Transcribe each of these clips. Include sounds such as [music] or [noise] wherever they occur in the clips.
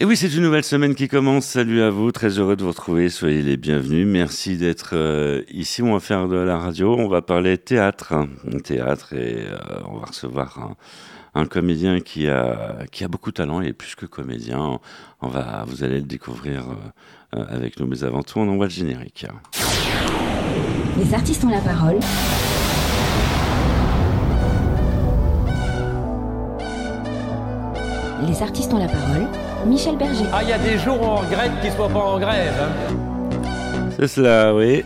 Et oui, c'est une nouvelle semaine qui commence. Salut à vous, très heureux de vous retrouver. Soyez les bienvenus. Merci d'être euh, ici. On va faire de la radio. On va parler théâtre, théâtre, et euh, on va recevoir un, comédien qui a qui a beaucoup de talent et plus que comédien. On va, vous allez le découvrir euh, avec nous. Mais avant tout, on envoie le générique. Les artistes ont la parole. Les artistes ont la parole. Michel Berger. Ah, il y a des jours où on regrette qu'ils soient pas en grève. Hein. C'est cela, oui.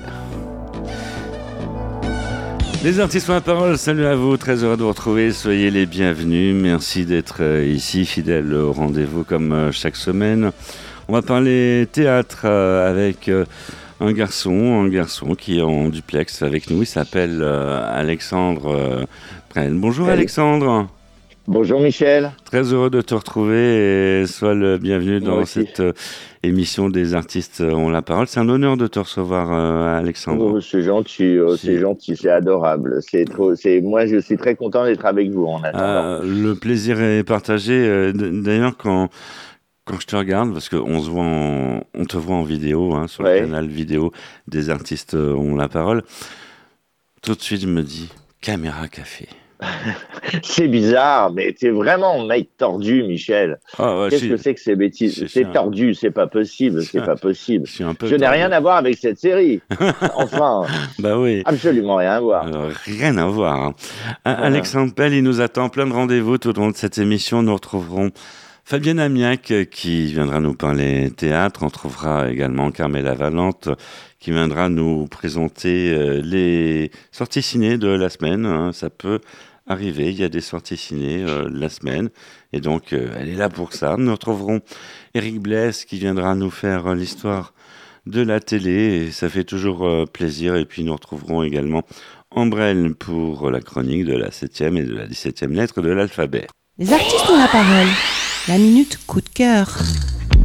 Les artistes ont la parole, salut à vous, très heureux de vous retrouver, soyez les bienvenus, merci d'être euh, ici, fidèle au rendez-vous comme euh, chaque semaine. On va parler théâtre euh, avec un garçon, un garçon qui est en duplex avec nous, il s'appelle Alexandre. Bonjour Alexandre. Bonjour Michel. Très heureux de te retrouver et sois le bienvenu dans cette euh, émission des artistes ont la parole. C'est un honneur de te recevoir, euh, Alexandre. Oh, c'est gentil, oh, c'est gentil, c'est adorable. C'est trop, c'est moi, je suis très content d'être avec vous en attendant. Euh, le plaisir est partagé. D'ailleurs, quand quand je te regarde, parce qu'on se voit, on te voit en vidéo hein, sur le canal vidéo des artistes ont la parole, tout de suite je me dis caméra café. [laughs] c'est bizarre, mais t'es vraiment un mec tordu, Michel. Ah Qu'est-ce que c'est que ces bêtises? C'est tordu, c'est pas possible, c'est pas possible. Je, n'ai rien à voir avec cette série. [laughs] enfin, bah oui. absolument rien à voir. Euh, rien à voir. Hein. Alexandre Pell, il nous attend plein de rendez-vous tout au long de cette émission. Nous retrouverons Fabienne Amiac euh, qui viendra nous parler théâtre. On trouvera également Carmela Valente qui viendra nous présenter euh, les sorties ciné de la semaine. Hein. Ça peut Il y a des sorties ciné euh, la semaine. Et donc, euh, elle est là pour ça. Nous retrouverons Eric Bless qui viendra nous faire euh, l'histoire de la télé. Et ça fait toujours plaisir. Et puis, nous retrouverons également Ambrelle pour la chronique de la 7e et de la 17e lettre de l'alphabet. Les artistes ont la parole. La minute coup de cœur.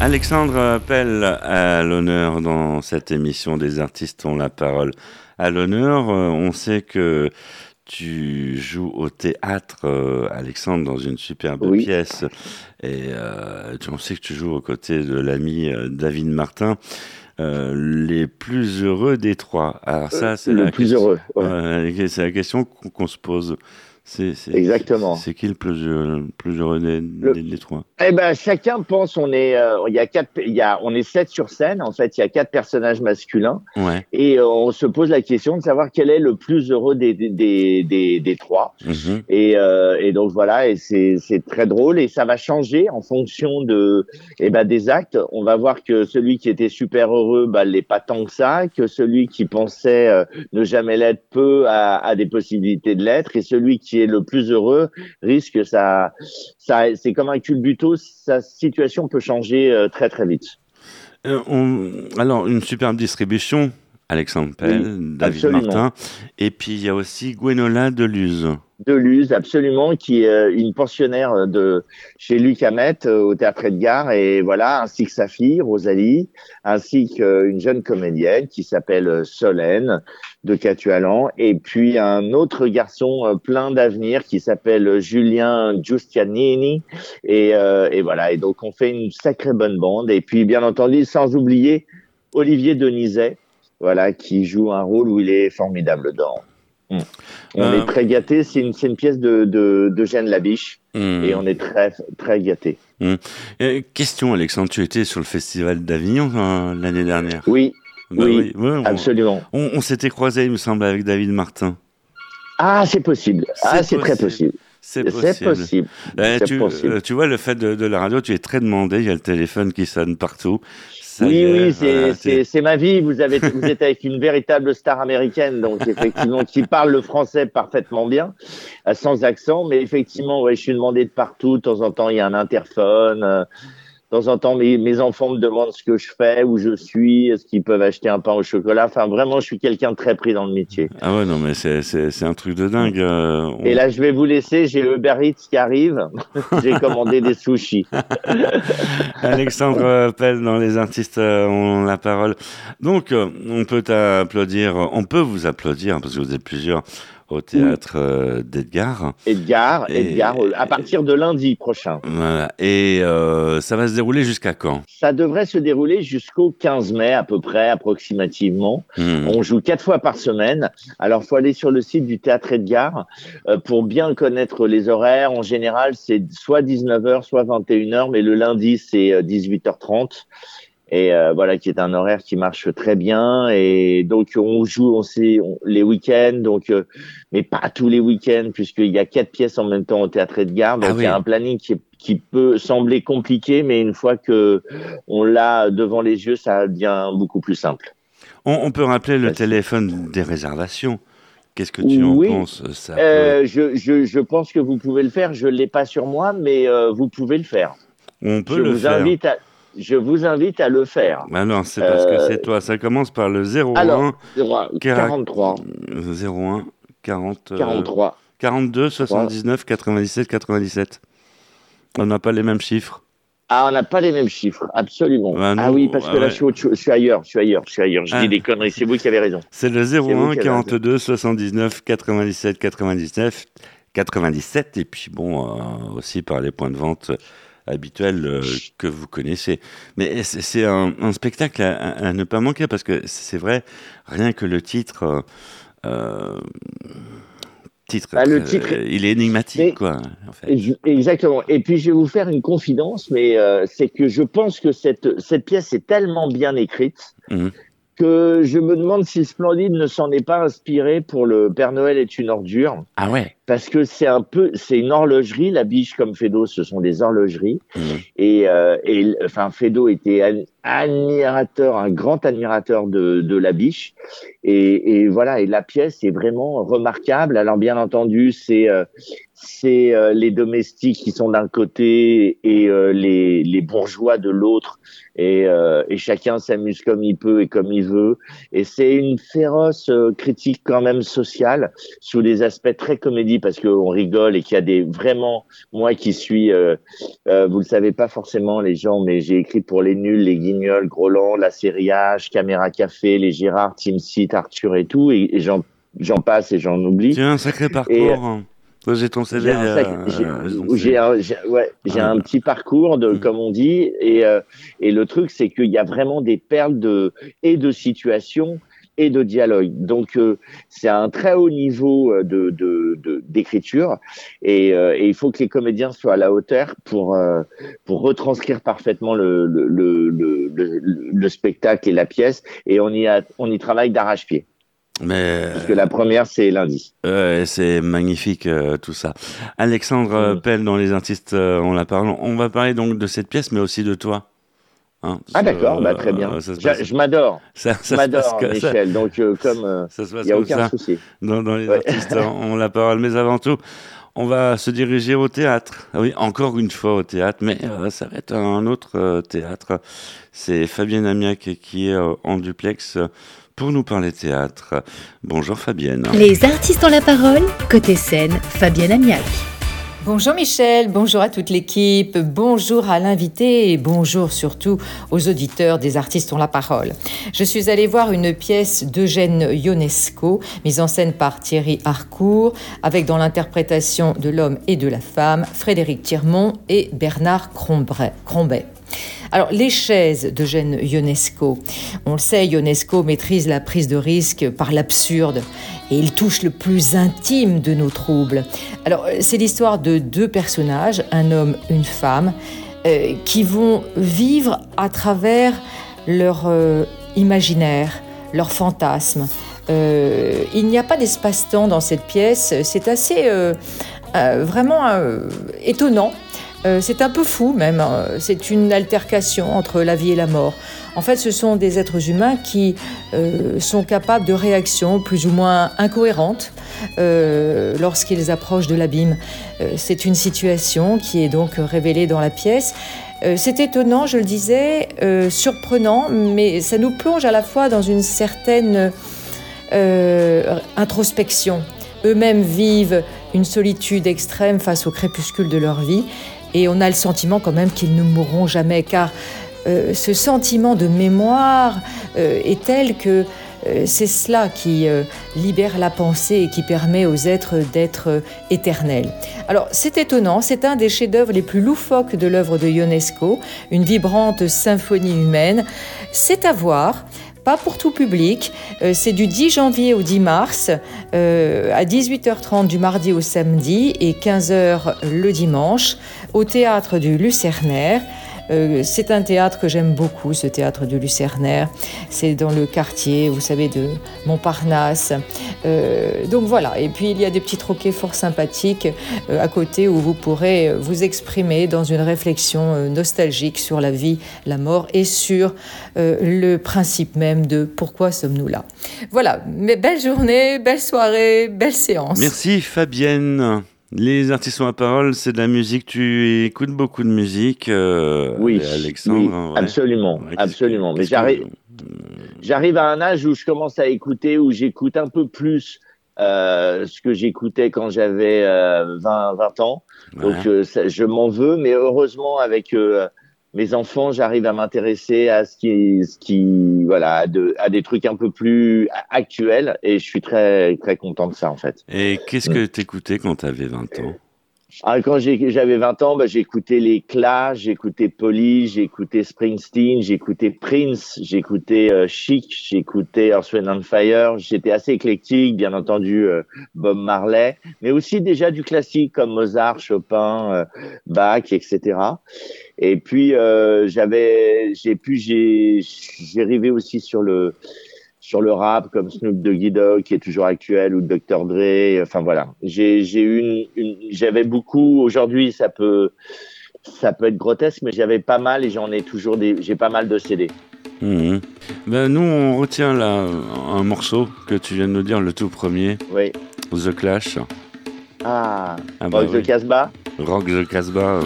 Alexandre appelle à l'honneur dans cette émission des artistes ont la parole. À l'honneur, euh, on sait que tu joues au théâtre, euh, Alexandre, dans une superbe pièce. Et euh, on sait que tu joues aux côtés de l'ami David Martin. les plus heureux des trois. Alors ça, c'est la, plus heureux. c'est la question qu'on se pose. C'est, Exactement. C'est qui le plus, euh, plus heureux des, trois? Eh ben, chacun pense. On est, euh, il y a quatre, il y a, on est sept sur scène. En fait, il y a quatre personnages masculins. Ouais. Et euh, on se pose la question de savoir quel est le plus heureux des des des, des, trois. Mhm. Et, et donc voilà. Et c'est c'est très drôle et ça va changer en fonction de eh ben des actes. On va voir que celui qui était super heureux, bah l'est pas tant que ça. Que celui qui pensait ne jamais l'être peu a, a des possibilités de l'être. Et celui qui qui est le plus heureux risque ça, ça c'est comme un culbuto, sa situation peut changer euh, très très vite. Euh, alors une superbe distribution, Alexandre Pell, David Martin, et puis il y a aussi Gwenola Deluz. Deluz, absolument, qui est euh, une pensionnaire de chez Luc Hamet euh, au Théâtre Edgar, et voilà, ainsi que sa fille, Rosalie, ainsi qu'une jeune comédienne qui s'appelle euh, Solène de Catualan, et puis un autre garçon plein d'avenir qui s'appelle Julien Giustianini, et, et voilà, et donc on fait une sacrée bonne bande, et puis bien entendu, sans oublier Olivier Denizet, voilà, qui joue un rôle où il est formidable dans. Mm. On est euh, très gâté. C'est une, une, pièce de, de, Jeanne Labiche mm. et on est très très gâté. Hum. question, Alexandre, tu étais sur le festival d'Avignon euh, l'année dernière. Oui, bah oui, absolument. On, s'était croisé, il me semble, avec David Martin. Ah, c'est possible. Ah, c'est très possible. C'est possible. Eh, tu, euh, tu, vois, le fait de, de, la radio, tu es très demandé. Il y a le téléphone qui sonne partout oui, oui, c'est ma vie. Vous, avez, vous êtes avec une véritable star américaine, donc effectivement, qui parle le français parfaitement bien, euh, sans accent. Mais effectivement, ouais, je suis demandé de partout. De temps en temps, il y a un interphone. De temps en temps, mes, mes, enfants me demandent ce que je fais, où je suis, est-ce qu'ils peuvent acheter un pain au chocolat. Enfin, vraiment, je suis quelqu'un de très pris dans le métier. Ah ouais, non, mais c'est un truc de dingue. Euh, Et là, je vais vous laisser. J'ai Uber Eats qui arrive. [laughs] J'ai commandé des sushis. [laughs] Alexandre Pelle dans Les artistes ont la parole. Donc, euh, on peut applaudir, on peut vous applaudir parce que vous êtes plusieurs au théâtre euh, d'Edgar. Edgar, Edgar, à partir de lundi prochain. Voilà. Et euh, ça va se dérouler jusqu'à quand? Ça devrait se dérouler jusqu'au 15 mai à peu près, approximativement. Hmm. On joue quatre fois par semaine. Alors, faut aller sur le site du théâtre Edgar euh, pour bien connaître les horaires. En général, c'est soit 19h, soit 21h, mais le lundi, c'est 18h30 et euh, voilà qui est un horaire qui marche très bien. Et donc on joue on sait les week-ends. Donc euh, mais pas tous les week-ends puisqu'il y a quatre pièces en même temps au théâtre Edgar. Donc ah il y a un planning qui, qui peut sembler compliqué mais une fois que on l'a devant les yeux ça devient beaucoup plus simple. On, peut rappeler le téléphone des réservations. Qu'est-ce que tu en penses ça euh, je, je, je, pense que vous pouvez le faire. Je l'ai pas sur moi, mais vous pouvez le faire. On peut je le vous faire. Invite à, je vous invite à le faire. Bah non, c'est parce que c'est toi. Ça commence par le 01 Alors, 43. 01 40. 43. 42 79 97 97. On n'a pas les mêmes chiffres. Ah, on n'a pas les mêmes chiffres, absolument. Bah ah oui, parce que là, je, suis, ailleurs, je suis ailleurs, je suis ailleurs. Je dis ah. des conneries, c'est vous qui avez raison. C'est le 01 42 79 97 99 97 et puis bon, euh, aussi par les points de vente habituel euh, que vous connaissez. Mais c'est un, spectacle à, ne pas manquer parce que c'est vrai, rien que le titre. Euh, euh, titre, bah, le titre, il est énigmatique, quoi. Exactement. Et puis je vais vous faire une confidence, mais c'est que je pense que cette, cette pièce est tellement bien écrite mmh que je me demande si Splendide ne s'en est pas inspiré pour le Père Noël est une ordure. Ah ouais. Parce que c'est un peu, c'est une horlogerie. La biche comme Fedo, ce sont des horlogeries. Mmh. Et, euh, et, enfin, Fedo était admirateur, un grand admirateur de, de la biche. Et, et, voilà. Et la pièce est vraiment remarquable. Alors bien entendu, c'est euh, c'est euh, les domestiques qui sont d'un côté et euh, les, les, bourgeois de l'autre, et, euh, et, chacun s'amuse comme il peut et comme il veut. Et c'est une féroce critique quand même sociale sous des aspects très comédie parce qu'on rigole et qu'il y a des vraiment moi qui suis, vous le savez pas forcément les gens, mais j'ai écrit pour les nuls, les Guignols, Groland, la série H, Caméra Café, les Girard, Team Seat, Arthur et tout, et, et j'en j'en passe et j'en oublie. C'est un sacré parcours. Hein. J'ai ton CV. J'ai un, ouais, j'ai un petit parcours de, mm. comme on dit, et, euh, et le truc c'est qu'il y a vraiment des perles de et de situations et de dialogue. Donc euh, c'est un très haut niveau euh, de d'écriture et, et, il faut que les comédiens soient à la hauteur pour pour retranscrire parfaitement le le, le le, le, spectacle et la pièce et on y a on y travaille d'arrache-pied. Mais Parce que la première, c'est lundi. c'est magnifique euh, tout ça. Alexandre mm. Pelle, dans Les artistes, euh, on la parle. On va parler donc de cette pièce, mais aussi de toi. Hein, ah d'accord, bah, très bien. je, m'adore. [laughs] Je m'adore, Michel. Donc comme il n'y a aucun souci. Dans, les artistes, [laughs] on la parole. Mais avant tout, on va se diriger au théâtre. Ah oui, encore une fois au théâtre, mais ça va être un autre théâtre. C'est Fabienne Amiac qui est en duplex pour nous parler théâtre. Bonjour Fabienne. Les artistes ont la parole, côté scène, Fabienne Amiac. Bonjour Michel, bonjour à toute l'équipe, bonjour à l'invité et bonjour surtout aux auditeurs des artistes ont la parole. Je suis allée voir une pièce d'Eugène Ionesco, mise en scène par Thierry Harcourt, avec dans l'interprétation de l'homme et de la femme Frédéric Thirmont et Bernard Crombet. Alors, les chaises d'Eugène Ionesco. On le sait, Ionesco maîtrise la prise de risque par l'absurde et il touche le plus intime de nos troubles. Alors, c'est l'histoire de deux personnages, un homme, une femme. qui vont vivre à travers leur imaginaire, leur fantasme. il n'y a pas d'espace-temps dans cette pièce, c'est assez vraiment étonnant. C'est un peu fou même, c'est une altercation entre la vie et la mort. En fait, ce sont des êtres humains qui euh, sont capables de réactions plus ou moins incohérentes euh, lorsqu'ils approchent de l'abîme. Euh, c'est une situation qui est donc révélée dans la pièce. c'est étonnant, je le disais, surprenant, mais ça nous plonge à la fois dans une certaine introspection. Eux-mêmes vivent une solitude extrême face au crépuscule de leur vie, et on a le sentiment quand même qu'ils ne mourront jamais, car euh, ce sentiment de mémoire euh, est tel que euh, c'est cela qui libère la pensée et qui permet aux êtres d'être éternels. Alors c'est étonnant, c'est un des chefs-d'œuvre les plus loufoques de l'œuvre de Ionesco, une vibrante symphonie humaine. C'est à voir. Pas pour tout public, c'est du 10 janvier au 10 mars, à 18h30 du mardi au samedi et 15h le dimanche, au théâtre du Lucernaire. Euh, c'est un théâtre que j'aime beaucoup, ce théâtre du Lucernaire. C'est dans le quartier, vous savez, de Montparnasse. Euh, donc voilà. Et puis il y a des petits troquets fort sympathiques euh, à côté où vous pourrez vous exprimer dans une réflexion nostalgique sur la vie, la mort et sur le principe même de pourquoi sommes-nous là. Voilà. Mais belle journée, belle soirée, belle séance. Merci Fabienne. Les artistes à parole, c'est de la musique. Tu écoutes beaucoup de musique, euh, oui, Alexandre. absolument, absolument. Mais j'arrive, j'arrive à un âge où je commence à écouter, où j'écoute un peu plus euh, ce que j'écoutais quand j'avais 20, euh, 20 ans. Donc, je m'en veux, mais heureusement, avec mes enfants, j'arrive à m'intéresser à ce qui, ce qui, voilà, à, des trucs un peu plus actuels, et je suis très, très content de ça en fait. Et qu'est-ce que tu écoutais quand tu avais 20 ans? Ah, quand j'avais 20 ans, bah, j'écoutais les Clash, j'écoutais Polly, j'écoutais Springsteen, j'écoutais Prince, j'écoutais euh, Chic, j'écoutais Earth, Wind and Fire. J'étais assez éclectique, bien entendu euh, Bob Marley, mais aussi déjà du classique comme Mozart, Chopin, euh, Bach, etc. Et puis j'avais, j'ai pu, j'ai, j'ai arrivé aussi sur le sur le rap comme Snoop Doggy Dogg qui est toujours actuel ou Dr Dre. Enfin voilà, j'ai j'ai une, une j'avais beaucoup. Aujourd'hui, ça peut ça peut être grotesque, mais j'avais pas mal et j'en ai toujours des. J'ai pas mal de CD. Mhm. Ben nous, on retient là un morceau que tu viens de nous dire, le tout premier. Oui. The Clash. Ah. ah bah Rock the Casbah. Rock the Casbah.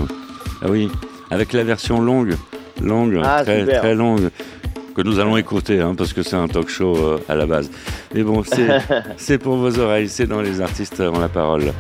Ah oui, avec la version longue, longue, ah, très très longue que nous allons écouter, hein, parce que c'est un talk show euh, à la base. Mais bon, c'est [laughs] pour vos oreilles, c'est dans les artistes ont la parole.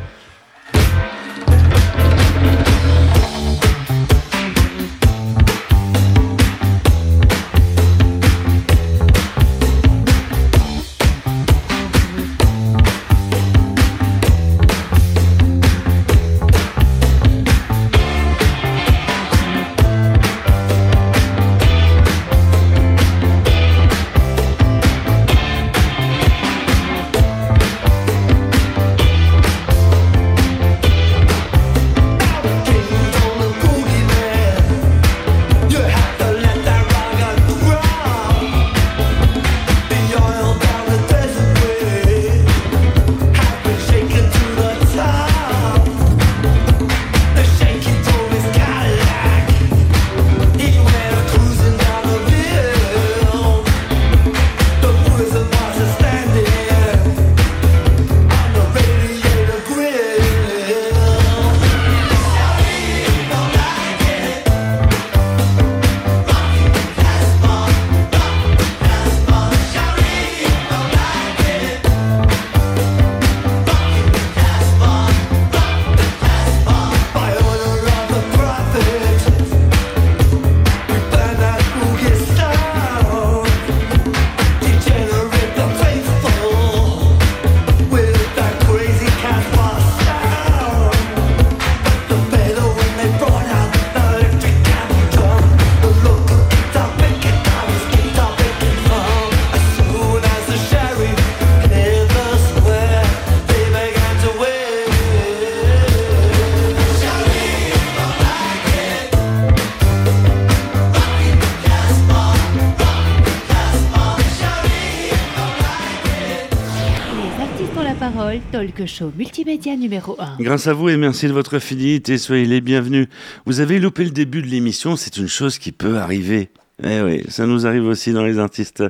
Show multimédia numéro 1. Grâce à vous et merci de votre fidélité, soyez les bienvenus. Vous avez loupé le début de l'émission, c'est une chose qui peut arriver. Eh oui, ça nous arrive aussi dans les artistes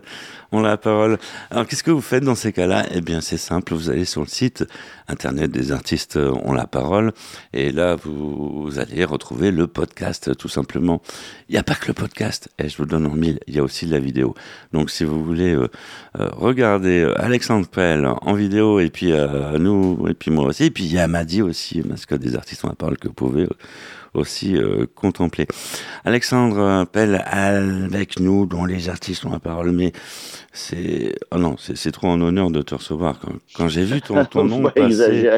ont la parole. Alors qu'est-ce que vous faites dans ces cas-là? Eh bien c'est simple, vous allez sur le site internet des artistes ont la parole et là vous, allez retrouver le podcast tout simplement. Il n'y a pas que le podcast, et je vous donne en mille, il y a aussi de la vidéo. Donc si vous voulez euh, euh, regarder euh, Alexandre Pell en vidéo et puis nous et puis moi aussi, et puis il y a Madi aussi, mascotte des artistes ont la parole que vous pouvez aussi euh, contempler. Alexandre Pell avec nous, dont les artistes ont la parole, mais c'est oh non, c'est trop en honneur de te recevoir. Quand, j'ai vu ton, ton [laughs] nom passer,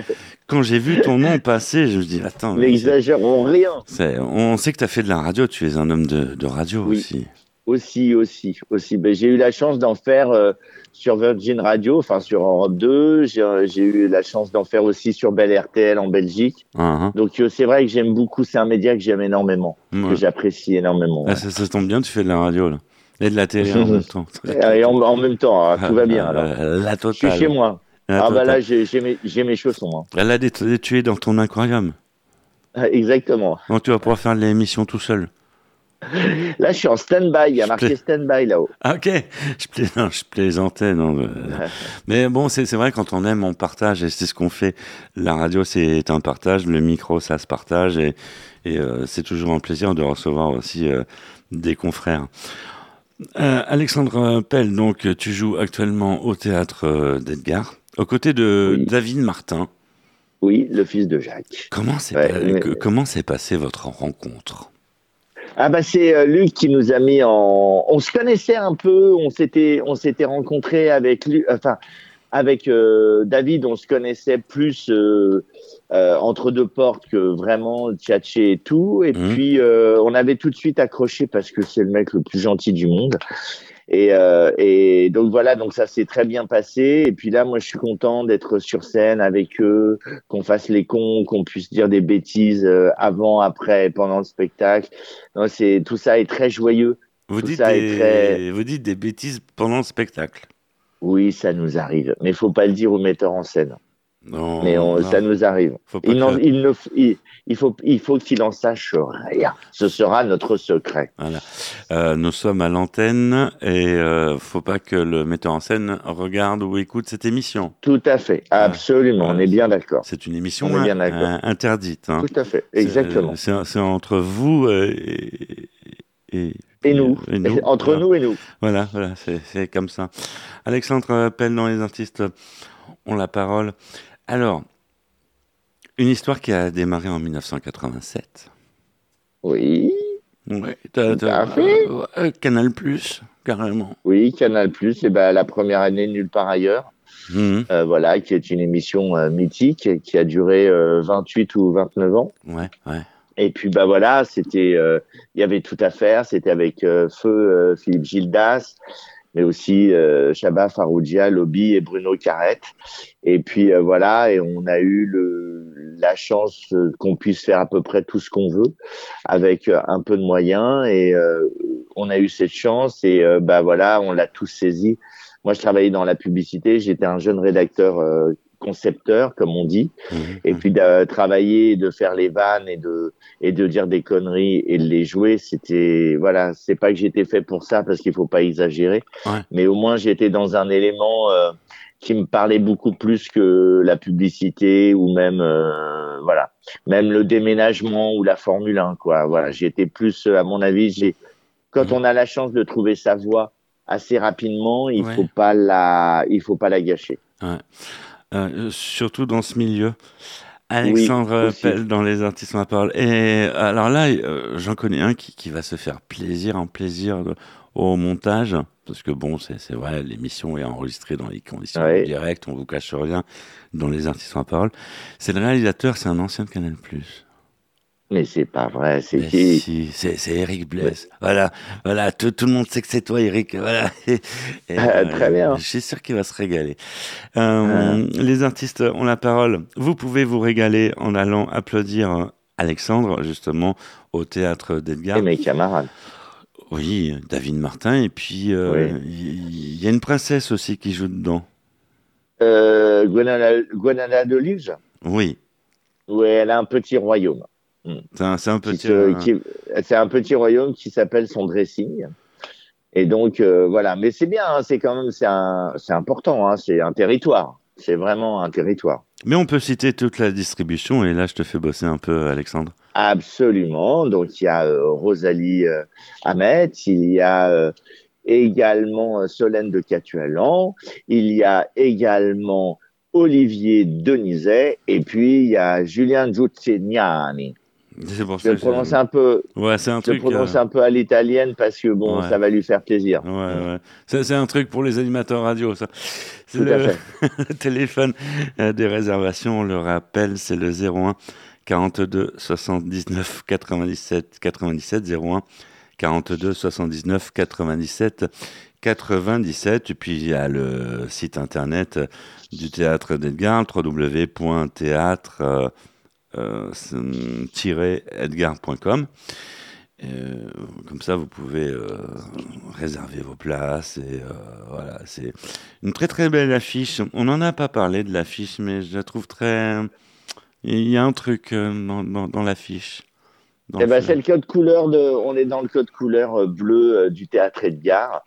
quand j'ai vu ton nom passer, je me dis attends, n'exagérons rien. On sait que tu as fait de la radio, tu es un homme de, de radio aussi. Aussi, aussi, aussi. Ben, j'ai eu la chance d'en faire euh, sur Virgin Radio, enfin sur Europe 2. J'ai eu la chance d'en faire aussi sur Bel RTL en Belgique. Uh-huh. Donc euh, c'est vrai que j'aime beaucoup. C'est un média que j'aime énormément, que j'apprécie énormément. Ah, ça, tombe bien, tu fais de la radio là. Et de la télé en [laughs] même temps. Et en, même temps, hein, tout va bien. Alors. La totale. Je suis chez moi. ah bah là, j'ai mes, mes, chaussons. Hein. Elle a tu es dans ton aquarium. Ah, exactement. Donc tu vas pouvoir faire l'émission tout seul. [laughs] Là, je suis en stand-by. Il y a marqué stand-by là-haut. Ah, ok. Je, je plaisantais. Non, mais... [laughs] bon, c'est vrai, quand on aime, on partage. Et c'est ce qu'on fait. La radio, c'est un partage. Le micro, ça se partage. Et, et euh, c'est toujours un plaisir de recevoir aussi euh, des confrères. Euh, Alexandre Pell, donc, tu joues actuellement au théâtre d'Edgar, aux côtés de David Martin. Oui, le fils de Jacques. Comment s'est passée votre rencontre? Ah bah c'est euh, Luc qui nous a mis en. On se connaissait un peu, on s'était on s'était rencontré avec lui, enfin avec euh, David, on se connaissait plus euh, entre deux portes que vraiment tchatcher et tout. Et mmh. puis on avait tout de suite accroché parce que c'est le mec le plus gentil du monde. Et, euh, et donc voilà, donc ça s'est très bien passé. Et puis là, moi, je suis content d'être sur scène avec eux, qu'on fasse les cons, qu'on puisse dire des bêtises euh, avant, après, pendant le spectacle. Non, c'est tout ça est très joyeux. Vous dites, des... vous dites des bêtises pendant le spectacle. Oui, ça nous arrive, mais il faut pas le dire au metteur en scène. Non, mais ça nous arrive. il, ne, il, faut, il faut qu'il en sache rien. Ce sera notre secret. Voilà. Euh, nous sommes à l'antenne et il euh, faut pas que le metteur en scène regarde ou écoute cette émission. Tout à fait, absolument. On est bien d'accord. C'est une émission interdite. Hein. Tout à fait, exactement. C'est entre vous et, et et nous, entre nous et nous. Voilà, voilà c'est comme ça. Alexandre appelle dans les artistes ont la parole. Alors, une histoire qui a démarré en 1987. Oui. Oui, euh, Canal Plus, carrément. Oui, Canal Plus, et ben la première année nulle part ailleurs. Mmh. Euh, voilà, qui est une émission euh, mythique qui a duré 28 ou 29 ans. Ouais, ouais. Et puis bah voilà, c'était, il y avait tout à faire. C'était avec feu Philippe Gildas, mais aussi euh, Shaba Faroudia, Lobby et Bruno Carrette. Et puis euh, voilà, et on a eu le, la chance qu'on puisse faire à peu près tout ce qu'on veut avec euh, un peu de moyens. Et euh, on a eu cette chance et bah voilà, on l'a tous saisi. Moi, je travaillais dans la publicité. J'étais un jeune rédacteur concepteur, comme on dit, mmh. et puis de travailler, de faire les vannes et de et de dire des conneries et de les jouer, c'était voilà, c'est pas que j'étais fait pour ça parce qu'il faut pas exagérer, mais au moins j'étais dans un élément euh, qui me parlait beaucoup plus que la publicité ou même euh, voilà, même le déménagement ou la Formule 1 quoi. Voilà, j'étais plus à mon avis, j'ai quand mmh. on a la chance de trouver sa voie assez rapidement, il faut pas la il faut pas la gâcher. Ouais. Euh, surtout dans ce milieu. Alexandre Pell dans Les Artistes en parole. Et alors là, euh, j'en connais un qui, qui, va se faire plaisir, un plaisir au montage. Parce que bon, c'est vrai, l'émission est enregistrée dans les conditions directes, on vous cache rien dans Les Artistes en parole. C'est le réalisateur, c'est un ancien de Canal+. Mais c'est pas vrai, c'est qui C'est Eric Bless. Voilà, voilà, tout, tout, le monde sait que c'est toi, Eric. Voilà. [laughs] [laughs] Ah, très bien. Je suis sûr qu'il va se régaler. Euh, ah. Les artistes ont la parole. Vous pouvez vous régaler en allant applaudir Alexandre, justement, au théâtre d'Edgar. Et mes camarades. Oui, David Martin. Et puis, euh, il y, a une princesse aussi qui joue dedans. euh, de Oui. Oui, elle a un petit royaume. Hmm. C'est un, petit. C'est un petit royaume qui s'appelle son dressing. Et donc euh, voilà, mais c'est bien, hein, c'est quand même c'est important, hein, c'est un territoire, c'est vraiment un territoire. Mais on peut citer toute la distribution et là je te fais bosser un peu, Alexandre. Absolument. Donc il y a euh, Rosalie euh, Ahmet, il y a également Solène de Catualan, il y a également Olivier Denizet et puis il y a Julien Giuccignani. Pour je prononce un peu. Ouais, c'est un truc. Prononce euh, un peu à l'italienne parce que bon, ça va lui faire plaisir. Ouais, ouais. C'est un truc pour les animateurs radio, ça. Tout le... à fait. [laughs] téléphone euh, des réservations, on le rappelle, c'est le 01 42 79 97 97 01 42 79 97 97. Et puis il y a le site internet du théâtre d'Edgar, www.théâtre edgar.com. Euh, comme ça, vous pouvez euh, réserver vos places. Et euh, voilà, c'est une très très belle affiche. On n'en a pas parlé de l'affiche, mais je la trouve très. Il y a un truc dans, dans, l'affiche. Eh ben, c'est le code couleur de. On est dans le code couleur bleu du théâtre Edgar.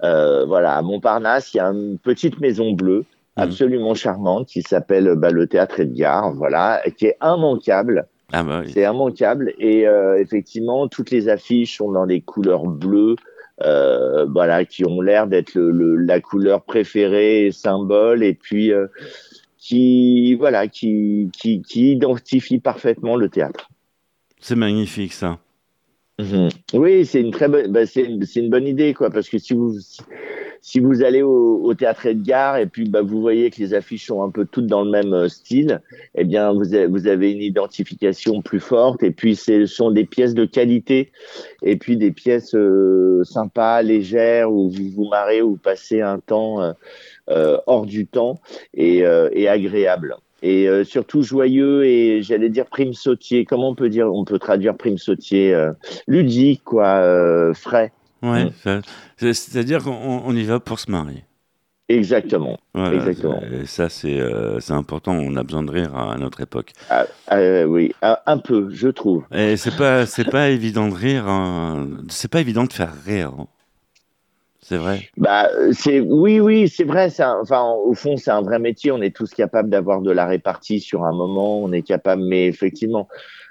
voilà, à Montparnasse, il y a une petite maison bleue Mm. absolument charmante qui s'appelle bah, le Théâtre Edgar, voilà, qui est immanquable. Ah bah C'est immanquable et euh, effectivement toutes les affiches sont dans des couleurs bleues, euh, voilà, qui ont l'air d'être le, la couleur préférée, symbole et puis euh, qui voilà, qui, qui, qui identifie parfaitement le théâtre. C'est magnifique ça. Mhm. Oui, c'est une très bonne, bah, c'est une, une, bonne idée quoi, parce que si vous si vous allez au, au, théâtre Edgar et puis bah, vous voyez que les affiches sont un peu toutes dans le même euh, style, eh bien vous avez, vous avez une identification plus forte et puis ce sont des pièces de qualité et puis des pièces euh, sympas, légères où vous vous marrez ou passez un temps euh, euh hors du temps et, et agréable et surtout joyeux et j'allais dire prime sautier. Comment on peut dire On peut traduire prime sautier ludique, quoi, frais. Ouais, mm. c'est-à-dire qu'on y va pour se marier. Exactement. Exactement. Et ça, euh, c'est important. On a besoin de rire à, notre époque. Ah, ah, oui, ah, un peu, je trouve. Et c'est pas, c'est pas [laughs] évident de rire. Hein. C'est pas évident de faire rire. Hein. C'est vrai. Bah, c'est oui, oui, c'est vrai. Enfin, au fond, c'est un vrai métier. On est tous capables d'avoir de la répartie sur un moment. On est capable, mais effectivement,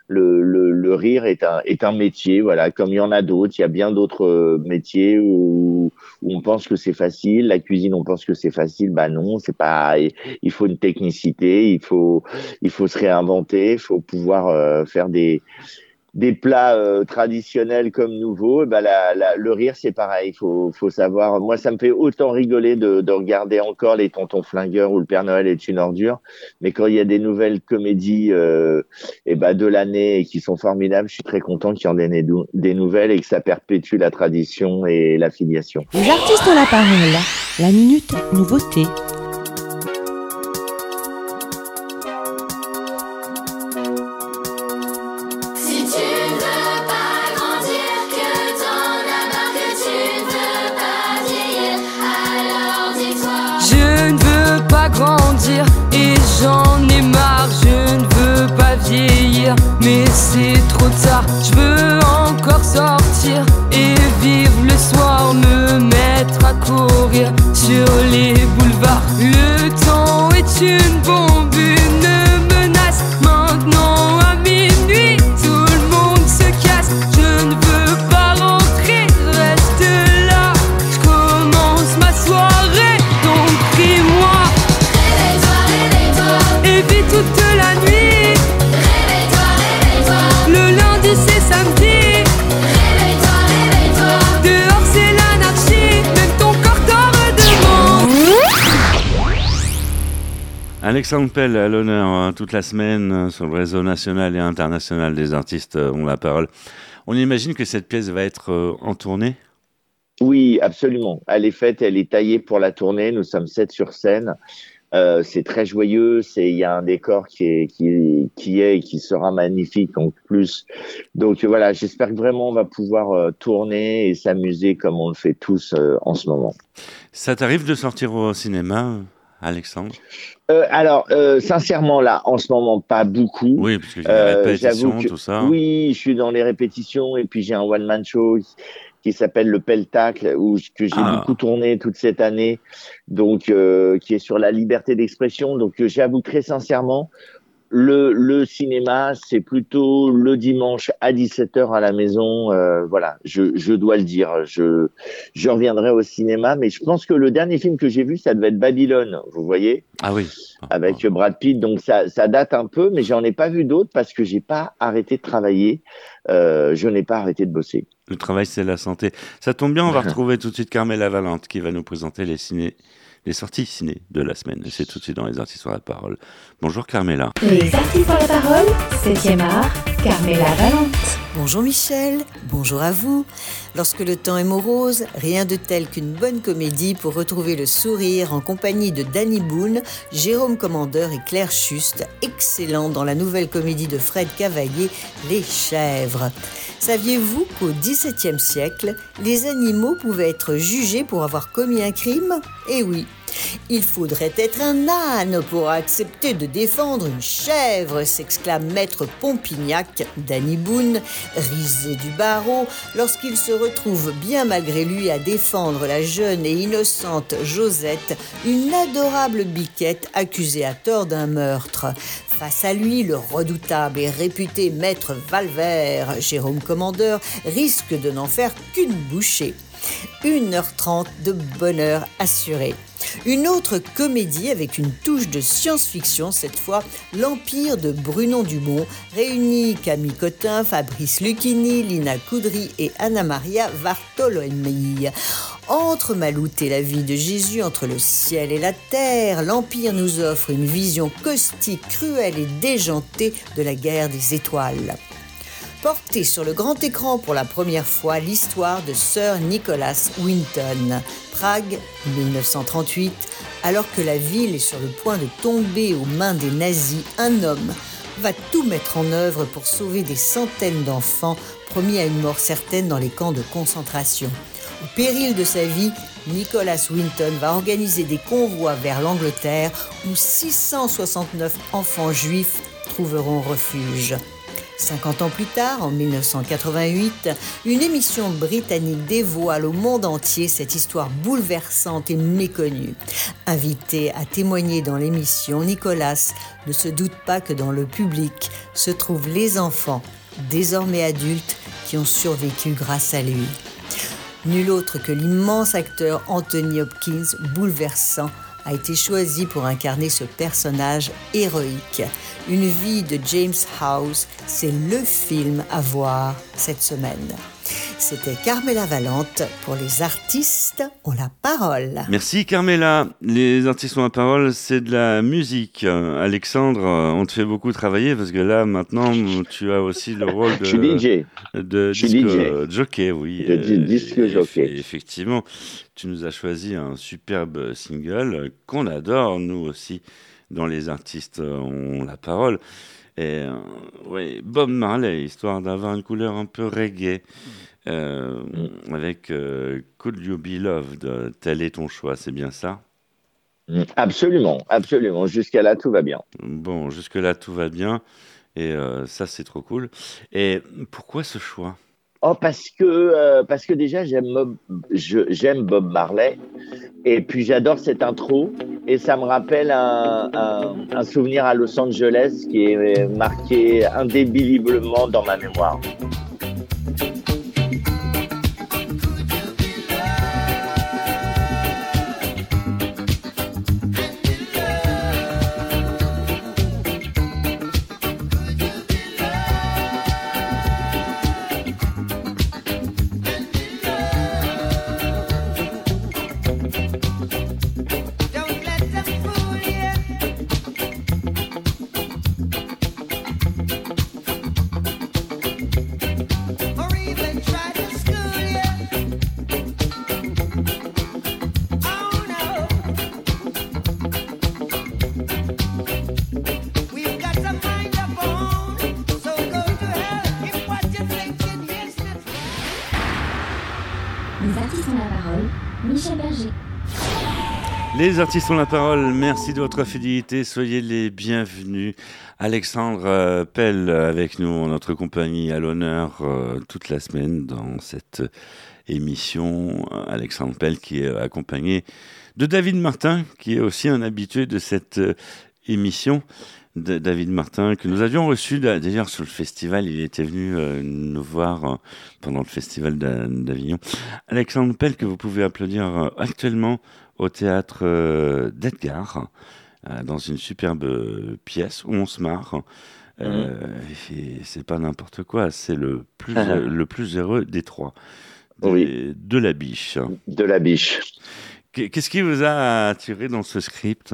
le, le, rire est un, est un métier, voilà, comme il y en a d'autres. Il y a bien d'autres euh, métiers où, on pense que c'est facile. La cuisine, on pense que c'est facile. Bah non, c'est pas. Il faut une technicité, il faut, il faut se réinventer, il faut pouvoir euh, faire des des plats euh, traditionnels comme nouveaux, bah, la, la, le rire c'est pareil. Il faut, faut savoir. Moi, ça me fait autant rigoler de, de, regarder encore les Tontons Flingueurs ou le Père Noël est une ordure. Mais quand il y a des nouvelles comédies euh, et bah, de l'année et qui sont formidables, je suis très content qu'il y en ait des nouvelles et que ça perpétue la tradition et la filiation. Les artistes ont la parole. La minute nouveauté. Pell à l'honneur hein, toute la semaine euh, sur le réseau national et international des artistes euh, ont la parole. On imagine que cette pièce va être euh, en tournée? Oui, absolument. Elle est faite, elle est taillée pour la tournée. Nous sommes sept sur scène. c'est très joyeux. C'est il y a un décor qui est qui, qui est et qui sera magnifique en plus. Donc voilà, j'espère que vraiment on va pouvoir tourner et s'amuser comme on le fait tous en ce moment. Ça t'arrive de sortir au cinéma? Alexandre euh, Alors, sincèrement, là, en ce moment, pas beaucoup. Oui, parce que j'ai des répétitions, tout ça. Oui, je suis dans les répétitions et puis j'ai un one-man show qui s'appelle le Peltacle, où que j'ai ah. beaucoup tourné toute cette année, donc euh, qui est sur la liberté d'expression. Donc euh, j'avoue très sincèrement, le, le cinéma, c'est plutôt le dimanche à 17h à la maison. Euh, voilà, je, je dois le dire. Je, je reviendrai au cinéma, mais je pense que le dernier film que j'ai vu, ça devait être Babylone, vous voyez? Ah oui. Avec Brad Pitt, donc ça, ça date un peu, mais j'en ai pas vu d'autres parce que j'ai pas arrêté de travailler. Euh, je n'ai pas arrêté de bosser. Le travail, c'est la santé. Ça tombe bien, on va [laughs] retrouver tout de suite Carmela Valente qui va nous présenter les ciné les sorties ciné de la semaine. C'est tout de suite dans Les Artistes sur la parole. Bonjour Carmela. Les Artistes sur la parole, 7 art, Carmela Valente. Bonjour Michel, bonjour à vous. Lorsque le temps est morose, rien de tel qu'une bonne comédie pour retrouver le sourire en compagnie de Danny Boone, Jérôme Commandeur et Claire Schuste, excellents dans la nouvelle comédie de Fred Cavalier, Les Chèvres. Saviez-vous qu'au XVIIe siècle, les animaux pouvaient être jugés pour avoir commis un crime? Eh oui, il faudrait être un âne pour accepter de défendre une chèvre, s'exclame maître Pompignac, Danny Boone, risé du barreau, lorsqu'il se retrouve bien malgré lui à défendre la jeune et innocente Josette, une adorable biquette accusée à tort d'un meurtre. Face à lui, le redoutable et réputé maître Valvert, Jérôme Commandeur, risque de n'en faire qu'une bouchée. 1h30 de bonheur assuré. Une autre comédie avec une touche de science-fiction, cette fois L'Empire de Brunon Dumont, réunit Camille Cotin, Fabrice Lucchini, Lina Coudry et Anna Maria Vartolomei. Entre Maloute et la vie de Jésus, entre le ciel et la terre, l'Empire nous offre une vision caustique, cruelle et déjantée de la guerre des étoiles porté sur le grand écran pour la première fois l'histoire de Sir Nicholas Winton. Prague, 1938, alors que la ville est sur le point de tomber aux mains des nazis, un homme va tout mettre en œuvre pour sauver des centaines d'enfants promis à une mort certaine dans les camps de concentration. Au péril de sa vie, Nicholas Winton va organiser des convois vers l'Angleterre où 669 enfants juifs trouveront refuge. 50 ans plus tard, en 1988, une émission britannique dévoile au monde entier cette histoire bouleversante et méconnue. Invité à témoigner dans l'émission, Nicolas ne se doute pas que dans le public se trouvent les enfants, désormais adultes, qui ont survécu grâce à lui. Nul autre que l'immense acteur Anthony Hopkins, bouleversant, a été choisi pour incarner ce personnage héroïque. Une vie de James House, c'est le film à voir cette semaine. C'était Carmela Valente pour les artistes ont la parole. Merci Carmela. Les artistes ont la parole, c'est de la musique. Alexandre, on te fait beaucoup travailler parce que là maintenant tu as aussi le [laughs] rôle de, DJ. de disque jockey, oui. De disque jockey. Effectivement, tu nous as choisi un superbe single qu'on adore nous aussi dans les artistes ont la parole. Et euh, oui, Bob Marley, histoire d'avoir une couleur un peu reggae. Euh, mm. avec euh, Could You Be Loved Tel est ton choix, c'est bien ça? Mm. Absolument, absolument. Jusqu'à là, tout va bien. Bon, jusque là, tout va bien. Et euh, ça, c'est trop cool. Et pourquoi ce choix? Oh, parce que, parce que déjà, j'aime Bob Marley. Et puis, j'adore cette intro. Et ça me rappelle un, un souvenir à Los Angeles qui est marqué indébiliblement dans ma mémoire. Les artistes ont la parole. Merci de votre fidélité. Soyez les bienvenus. Alexandre euh, Pell avec nous, notre compagnie, à l'honneur euh, toute la semaine dans cette émission. Alexandre Pell qui est accompagné de David Martin, qui est aussi un habitué de cette euh, émission. David Martin, que nous avions reçu d'ailleurs sur le festival. Il était venu nous voir pendant le festival d'Avignon. Alexandre Pell, que vous pouvez applaudir actuellement au théâtre euh, d'Edgar, euh, dans une superbe pièce où on se marre. Euh, mhm. c'est pas n'importe quoi, c'est le plus, [laughs] le plus heureux des trois. De la biche. De la biche. Qu'est-ce qui vous a attiré dans ce script?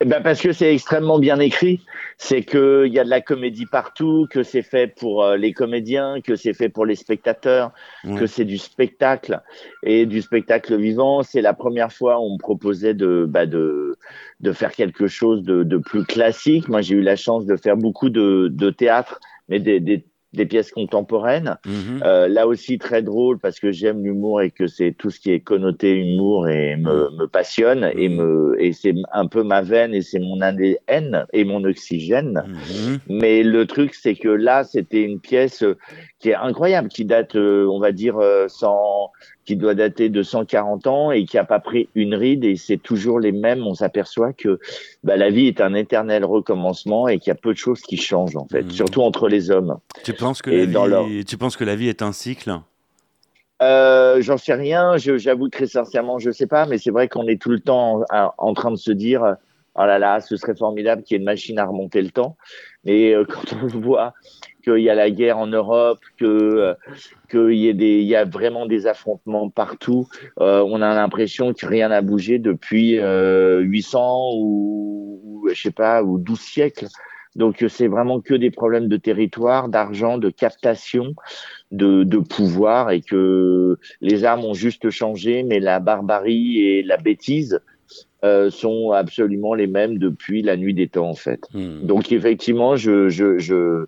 Eh ben parce que c'est extrêmement bien écrit. C'est qu'il y a de la comédie partout, que c'est fait pour euh, les comédiens, que c'est fait pour les spectateurs, que c'est du spectacle et du spectacle vivant. C'est la première fois où on me proposait de, bah de, de faire quelque chose de, de plus classique. Moi, j'ai eu la chance de faire beaucoup de, de théâtre, mais des, des des pièces contemporaines. Mhm. Euh, là aussi très drôle parce que j'aime l'humour et que c'est tout ce qui est connoté humour et me, mhm. me passionne et mhm. me et c'est un peu ma veine et c'est mon ADN et mon oxygène. Mais le truc c'est que là c'était une pièce qui est incroyable, qui date, euh, on va dire, euh, sans, qui doit dater de 140 ans et qui a pas pris une ride et c'est toujours les mêmes. On s'aperçoit que bah, la vie est un éternel recommencement et qu'il y a peu de choses qui changent en fait, mmh. surtout entre les hommes. Tu penses que, la vie, tu penses que la vie est un cycle? Euh, J'en sais rien. J'avoue très sincèrement, je sais pas, mais c'est vrai qu'on est tout le temps en, en, train de se dire, oh là là, ce serait formidable qu'il y ait une machine à remonter le temps. Et euh, [laughs] quand on voit qu'il y a la guerre en Europe, que euh, qu'il y, des, il y a vraiment des affrontements partout. Euh, on a l'impression que rien n'a bougé depuis euh, 800 ou, ou, je sais pas ou 12 siècles. Donc c'est vraiment que des problèmes de territoire, d'argent, de captation, de, de pouvoir et que les armes ont juste changé, mais la barbarie et la bêtise euh, sont absolument les mêmes depuis la nuit des temps en fait. Hmm. Donc effectivement, je, je, je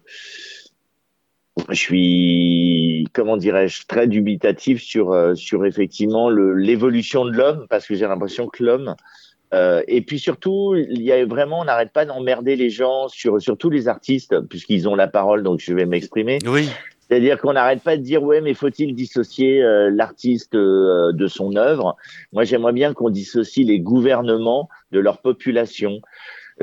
je suis, comment dirais-je, très dubitatif sur, euh, sur effectivement l'évolution de l'homme, parce que j'ai l'impression que l'homme, euh, et puis surtout, il y a vraiment, on n'arrête pas d'emmerder les gens, sur, surtout les artistes, puisqu'ils ont la parole, donc je vais m'exprimer. Oui. C'est-à-dire qu'on n'arrête pas de dire ouais, mais faut-il dissocier euh, l'artiste euh, de son œuvre? Moi, j'aimerais bien qu'on dissocie les gouvernements de leur population.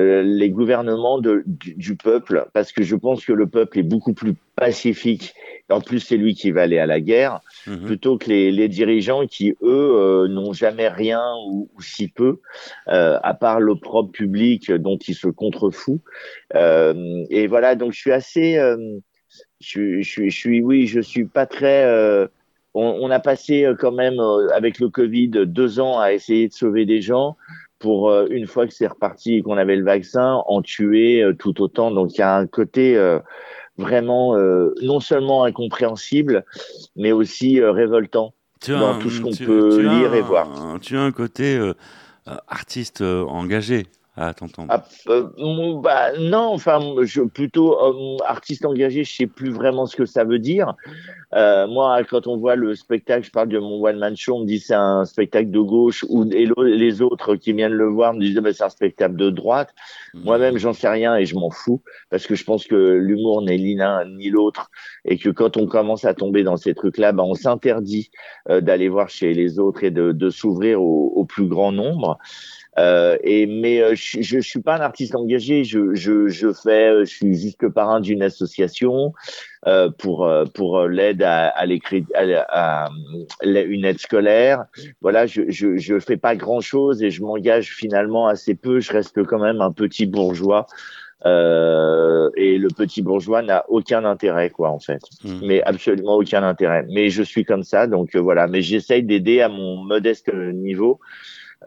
Euh, les gouvernements de, du, peuple, parce que je pense que le peuple est beaucoup plus pacifique. En plus, c'est lui qui va aller à la guerre, mhm. plutôt que les, les, dirigeants qui, eux, euh, n'ont jamais rien ou, si peu, euh, à part l'opprobre public dont ils se contrefouent. et voilà, donc je suis assez... Je, je, je, suis, oui, je suis pas très... On, a passé quand même, avec le Covid, deux ans à essayer de sauver des gens pour euh, une fois que c'est reparti et qu'on avait le vaccin, en tuer euh, tout autant. Donc il y a un côté euh, vraiment non seulement incompréhensible, mais aussi révoltant dans tout ce qu'on peut lire et voir. Tu as un côté artiste engagé à t'entendre ah, euh, bah, Non, enfin, je, plutôt euh, artiste engagé, je sais plus vraiment ce que ça veut dire. Euh, moi, quand on voit le spectacle, je parle de mon one-man show, on me dit c'est un spectacle de gauche, ou et les autres qui viennent le voir me disent bah, c'est un spectacle de droite. Mmh. Moi-même, j'en sais rien et je m'en fous, parce que je pense que l'humour n'est ni l'un ni l'autre, et que quand on commence à tomber dans ces trucs-là, bah, on s'interdit euh, d'aller voir chez les autres et de, de s'ouvrir au, au plus grand nombre. Euh, et mais euh, je, je, suis pas un artiste engagé. Je, je, je fais, euh, je suis juste parrain d'une association euh, pour pour l'aide à, à l'écrit, à, à, une aide scolaire. Voilà, je, je je fais pas grand chose et je m'engage finalement assez peu. Je reste quand même un petit bourgeois. Euh, et le petit bourgeois n'a aucun intérêt, quoi, en fait. Mmh. Mais absolument aucun intérêt. Mais je suis comme ça, donc voilà. Mais j'essaye d'aider à mon modeste niveau.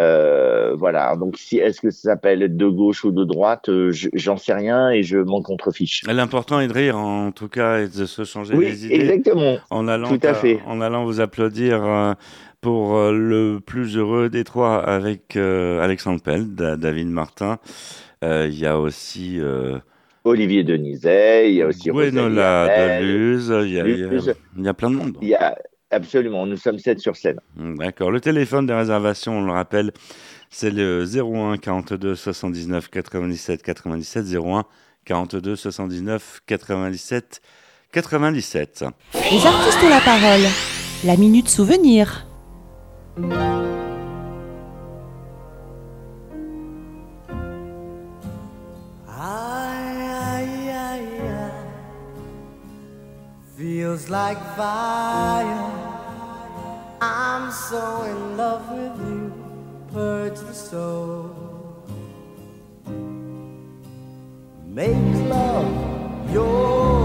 Euh, voilà. Donc, si est-ce que ça s'appelle être de gauche ou de droite, euh, j'en sais rien et je m'en contrefiche. L'important est de rire, en tout cas, et de se changer oui, les idées. exactement. En allant, tout à fait. En allant vous applaudir euh, pour le plus heureux des trois avec Alexandre Pell, David Martin. Il y a aussi. Olivier Denizet, il y a aussi Gwenola Deleuze, il y, a, il y a plein de monde. Il y a absolument. Nous sommes 7 sur scène. D'accord. Le téléphone de réservation, on le rappelle, c'est le 01 42 79 97 97 01 42 79 97 97. Les artistes ont la parole. La minute souvenir. Feels like fire. I'm so in love with you. Purge the soul. Make love your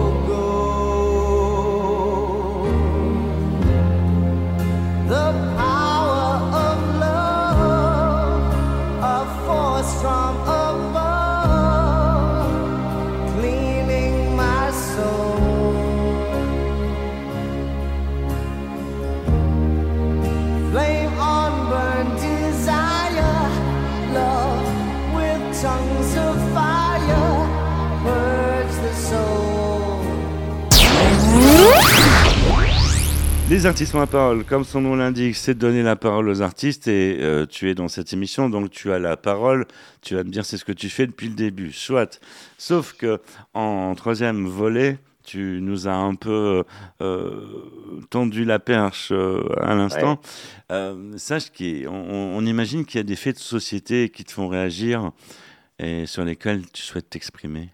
Les artistes ont la parole, comme son nom l'indique, c'est de donner la parole aux artistes et euh, tu es dans cette émission, donc tu as la parole, tu vas me dire c'est ce que tu fais depuis le début, soit. Sauf que en troisième volet, tu nous as un peu euh, tendu la perche euh, à l'instant. Euh, sache qu'on on imagine qu'il y a des faits de société qui te font réagir et sur lesquels tu souhaites t'exprimer.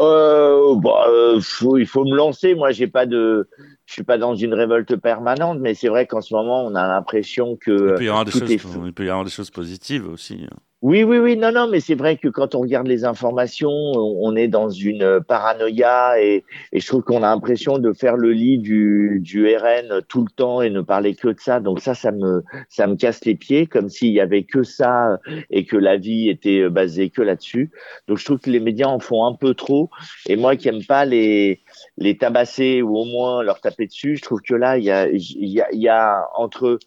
Bah, faut- il faut me lancer. Moi, j'ai pas de, je suis pas dans une révolte permanente, mais c'est vrai qu'en ce moment, on a l'impression que Il peut y avoir des, choses, est il peut y avoir des choses positives aussi. hein. Oui, oui, oui, non, non, mais c'est vrai que quand on regarde les informations, on est dans une euh, paranoïa et, et je trouve qu'on a l'impression de faire le lit du, du RN tout le temps et ne parler que de ça. Donc ça, ça me, ça me casse les pieds, comme s'il y avait que ça et que la vie était euh, basée que là-dessus. Donc je trouve que les médias en font un peu trop. Et moi qui aime pas les, les tabasser ou au moins leur taper dessus, je trouve que là, il y a, y a, y a entre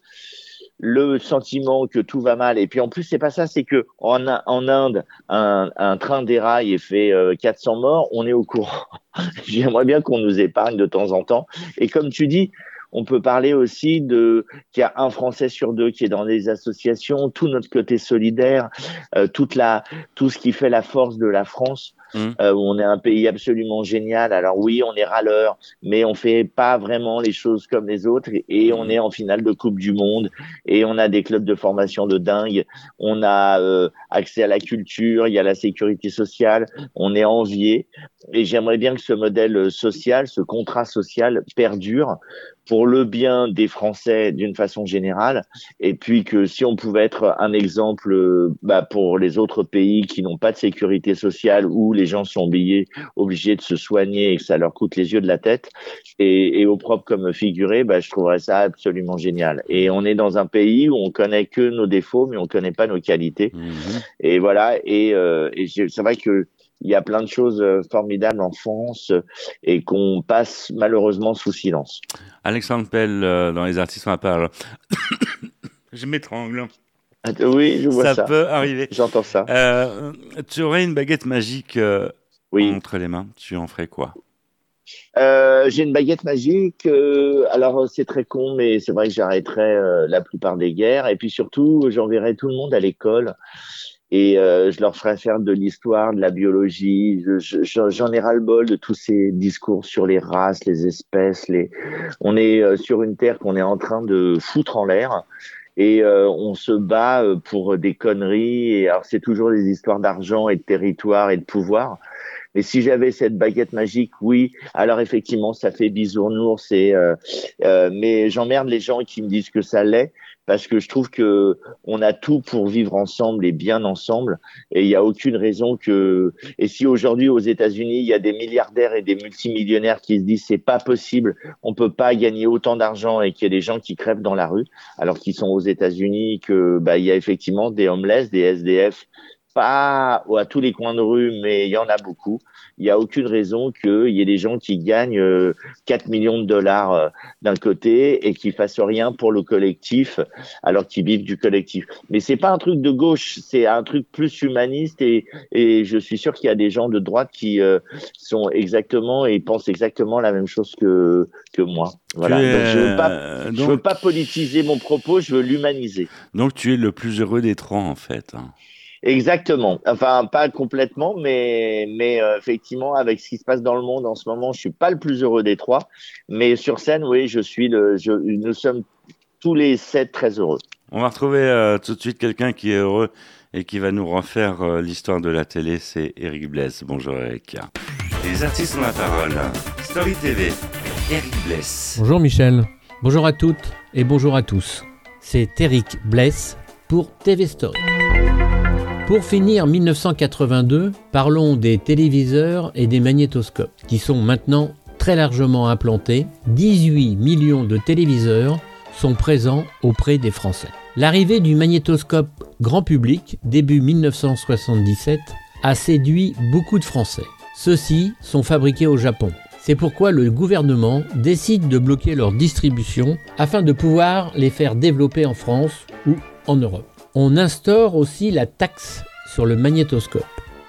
le sentiment que tout va mal. Et puis en plus, c'est pas ça, c'est que en, en Inde, un, un train déraille et fait euh, 400 morts, on est au courant. [laughs] J'aimerais bien qu'on nous épargne de temps en temps. Et comme tu dis, on peut parler aussi de qu'il y a un Français sur deux qui est dans les associations, tout notre côté solidaire, euh, toute la, tout ce qui fait la force de la France. Mm. Euh, où on est un pays absolument génial. Alors oui, on est râleur, mais on fait pas vraiment les choses comme les autres. Et, on est en finale de Coupe du Monde. Et on a des clubs de formation de dingue. On a euh, accès à la culture. Il y a la sécurité sociale. On est envié. Et j'aimerais bien que ce modèle social, ce contrat social, perdure pour le bien des Français d'une façon générale, et puis que si on pouvait être un exemple euh, bah, pour les autres pays qui n'ont pas de sécurité sociale, où les gens sont obligés, obligés de se soigner et que ça leur coûte les yeux de la tête, et, et au propre comme figuré, bah, je trouverais ça absolument génial. Et on est dans un pays où on connaît que nos défauts, mais on connaît pas nos qualités. Mhm. Et voilà, et, euh, et c'est vrai que il y a plein de choses euh, formidables en France euh, et qu'on passe malheureusement sous silence. Alexandre Pell, euh, dans Les artistes ont la parole. [coughs] Je m'étrangle. Oui, je vois Ça ça. peut arriver. J'entends ça. Euh, tu aurais une baguette magique euh, Oui. entre les mains. Tu en ferais quoi? Euh, j'ai une baguette magique. euh, alors c'est très con, mais c'est vrai que j'arrêterai euh, la plupart des guerres. Et puis surtout, j'enverrai tout le monde à l'école et euh, je leur ferai faire de l'histoire, de la biologie. Je- je- J'en j'en ai ras-le-bol de tous ces discours sur les races, les espèces. Les... On est euh, sur une terre qu'on est en train de foutre en l'air. Et euh, on se bat euh, pour des conneries. Et alors c'est toujours des histoires d'argent et de territoire et de pouvoir. Mais si j'avais cette baguette magique, oui. Alors effectivement, ça fait bisounours. Et euh, euh, mais j'emmerde les gens qui me disent que ça l'est parce que je trouve que on a tout pour vivre ensemble et bien ensemble. Et il n'y a aucune raison que. Et si aujourd'hui aux États-Unis il y a des milliardaires et des multimillionnaires qui se disent c'est pas possible, on peut pas gagner autant d'argent et qu'il y a des gens qui crèvent dans la rue, alors qu'ils sont aux États-Unis, que bah il y a effectivement des homeless, des SDF pas à tous les coins de rue, mais il y en a beaucoup. Il n'y a aucune raison qu'il y ait des gens qui gagnent 4 euh, millions de dollars euh, d'un côté et qui fassent rien pour le collectif, alors qu'ils vivent du collectif. Mais c'est pas un truc de gauche, c'est un truc plus humaniste et, et je suis sûr qu'il y a des gens de droite qui euh, sont exactement et pensent exactement la même chose que que moi. Voilà. Donc, je veux pas, je veux pas politiser mon propos, je veux l'humaniser. Donc tu es le plus heureux des trois en fait. Hein. Exactement. Enfin, pas complètement, mais, mais euh, effectivement, avec ce qui se passe dans le monde en ce moment, je suis pas le plus heureux des trois. Mais sur scène, oui, je suis le. Je, nous sommes tous les sept très heureux. On va retrouver euh, tout de suite quelqu'un qui est heureux et qui va nous refaire euh, l'histoire de la télé. C'est Eric Bless. Bonjour Eric. Les artistes ont la parole. Story TV. Eric Bless. Bonjour Michel. Bonjour à toutes et bonjour à tous. C'est Eric Bless pour TV Story. Pour finir 1982, parlons des téléviseurs et des magnétoscopes, qui sont maintenant très largement implantés. 18 millions de téléviseurs sont présents auprès des Français. L'arrivée du magnétoscope grand public, début 1977, a séduit beaucoup de Français. Ceux-ci sont fabriqués au Japon. C'est pourquoi le gouvernement décide de bloquer leur distribution afin de pouvoir les faire développer en France ou en Europe. On instaure aussi la taxe sur le magnétoscope.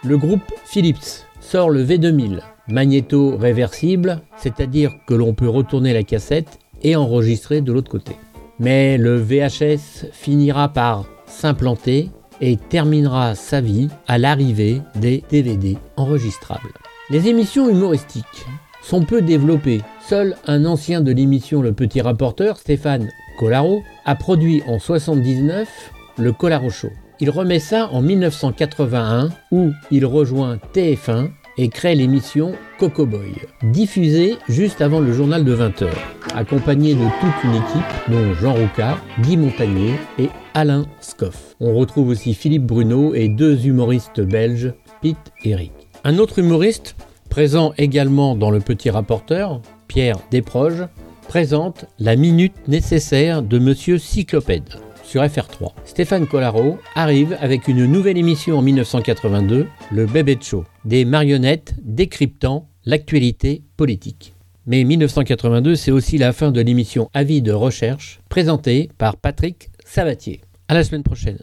Le groupe Philips sort le V2000, magnéto réversible, c'est-à-dire que l'on peut retourner la cassette et enregistrer de l'autre côté. Mais le VHS finira par s'implanter et terminera sa vie à l'arrivée des DVD enregistrables. Les émissions humoristiques sont peu développées. Seul un ancien de l'émission Le Petit Rapporteur, Stéphane Collaro, a produit en 1979 le Collaro Show. Il remet ça en 1981 où il rejoint TF1 et crée l'émission Coco Boy, diffusée juste avant le journal de 20h, accompagné de toute une équipe dont Jean Roucard, Guy Montagnier et Alain Scoff. On retrouve aussi Philippe Bruno et deux humoristes belges, Pete et Rick. Un autre humoriste, présent également dans Le Petit Rapporteur, Pierre Desproges, présente la minute nécessaire de Monsieur Cyclopède sur FR3. Stéphane Collaro arrive avec une nouvelle émission en 1982, le Bébé Show, des marionnettes décryptant l'actualité politique. Mais 1982, c'est aussi la fin de l'émission Avis de recherche, présentée par Patrick Sabatier. À la semaine prochaine.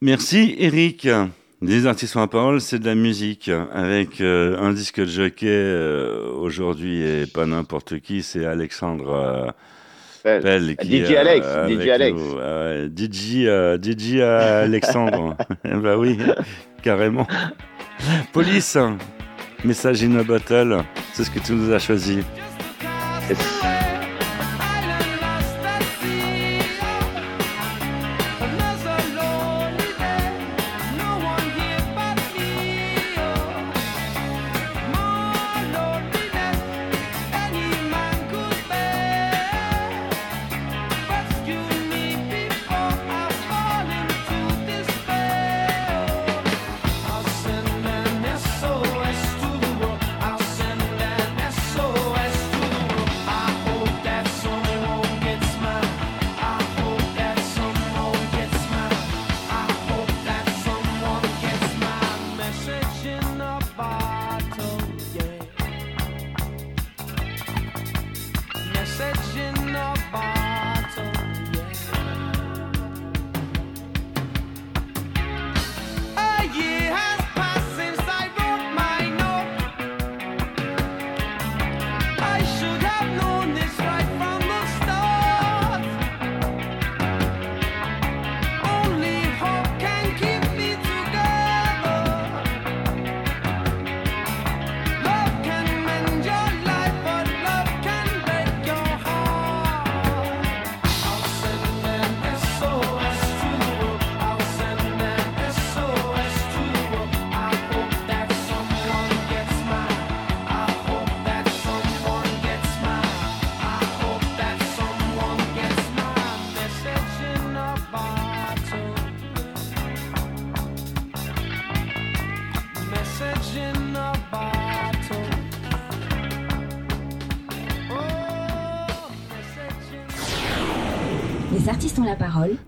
Merci Eric. Les artistes en parole, c'est de la musique. Avec euh, un disque de jockey euh, aujourd'hui et pas n'importe qui, c'est Alexandre. Euh, Belle. DJ Alex. DJ Alex. DJ, DJ Alexandre. [laughs] bah oui, carrément. Police, message in a bottle, c'est ce que tu nous as choisi.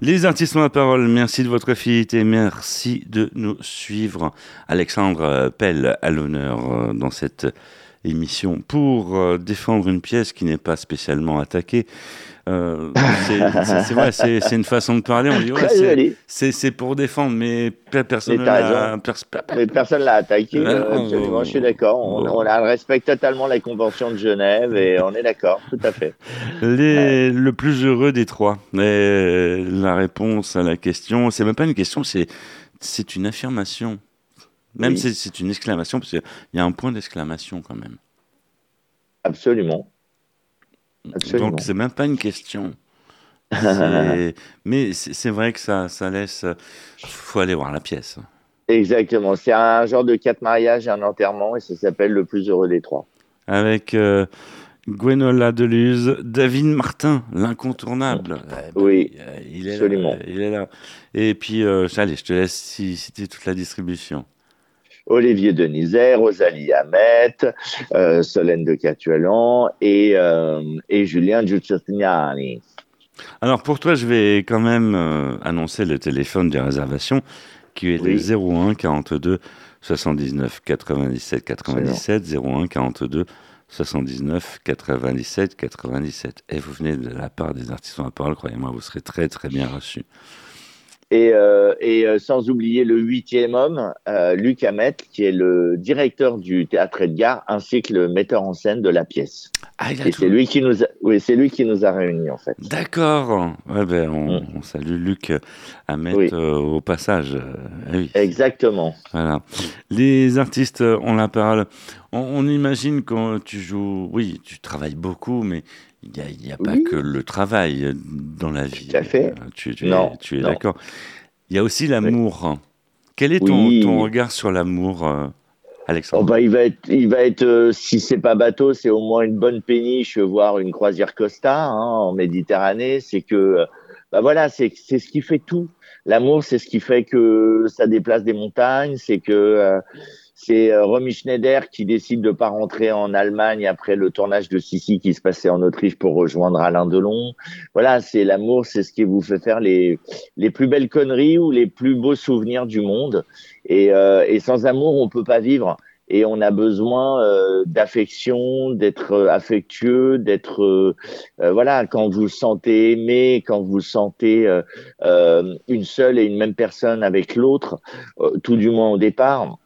Les artistes ont la parole. Merci de votre fidélité. Merci de nous suivre. Alexandre Pelle à l'honneur euh, dans cette émission pour euh, défendre une pièce qui n'est pas spécialement attaquée. Euh, c'est [laughs] vrai, c'est une façon de parler. On dit ouais, c'est pour défendre, mais personne ne l'a personne l'a attaqué. absolument, je suis d'accord. On, on, respecte totalement la Convention de Genève et on est d'accord, tout à fait. Les, Le plus heureux des trois. Et la réponse à la question, c'est même pas une question, c'est une affirmation. Même si c'est une exclamation, parce qu'il y a un point d'exclamation quand même. Absolument. Absolument. Donc c'est même pas une question. [laughs] Mais c'est vrai que ça, ça laisse. faut aller voir la pièce. Exactement. C'est un genre de quatre mariages et un enterrement et ça s'appelle Le plus heureux des trois. Avec euh, Gwenola Deluse, David Martin, l'incontournable. Eh ben, oui, il est absolument. Là, il est là. Et puis, euh, allez, je te laisse citer toute la distribution. Olivier Denisère, Rosalie Hamet, euh, Solène de Catualan et, euh, et Julien Giucciani. Alors pour toi, je vais quand même euh, annoncer le téléphone des réservations qui est le 01 42 79 97 97 01 42 79 97 97. Et vous venez de la part des artistes en parole, croyez-moi, vous serez très très bien reçus. Et, euh, et euh, sans oublier le huitième homme, euh, Luc Hamet, qui est le directeur du théâtre Edgar, ainsi que le metteur en scène de la pièce. Ah, et c'est lui qui nous, a, oui, c'est lui qui nous a réunis en fait. D'accord. Ouais, ben, on, mm. on, salue Luc Hamet euh, au passage. Oui. Exactement. Voilà. Les artistes ont la parole. On, on imagine quand tu joues, oui, tu travailles beaucoup, mais il n'y a, pas que le travail dans la vie. Tout à fait. Euh, tu, tu es, tu es d'accord. Il y a aussi l'amour. Quel est ton, ton, regard sur l'amour, euh, Alexandre oh bah, Il va être, il va être euh, si c'est pas bateau, c'est au moins une bonne péniche, voire une croisière Costa hein, en Méditerranée. C'est que, bah voilà, c'est ce qui fait tout. L'amour, c'est ce qui fait que ça déplace des montagnes, c'est que c'est euh, Romy Schneider qui décide de pas rentrer en Allemagne après le tournage de Sissi qui se passait en Autriche pour rejoindre Alain Delon. Voilà, c'est l'amour, c'est ce qui vous fait faire les, les plus belles conneries ou les plus beaux souvenirs du monde. Et, euh, et sans amour, on peut pas vivre. Et on a besoin euh, d'affection, d'être affectueux, d'être voilà quand vous sentez aimé, quand vous sentez une seule et une même personne avec l'autre, tout du moins au départ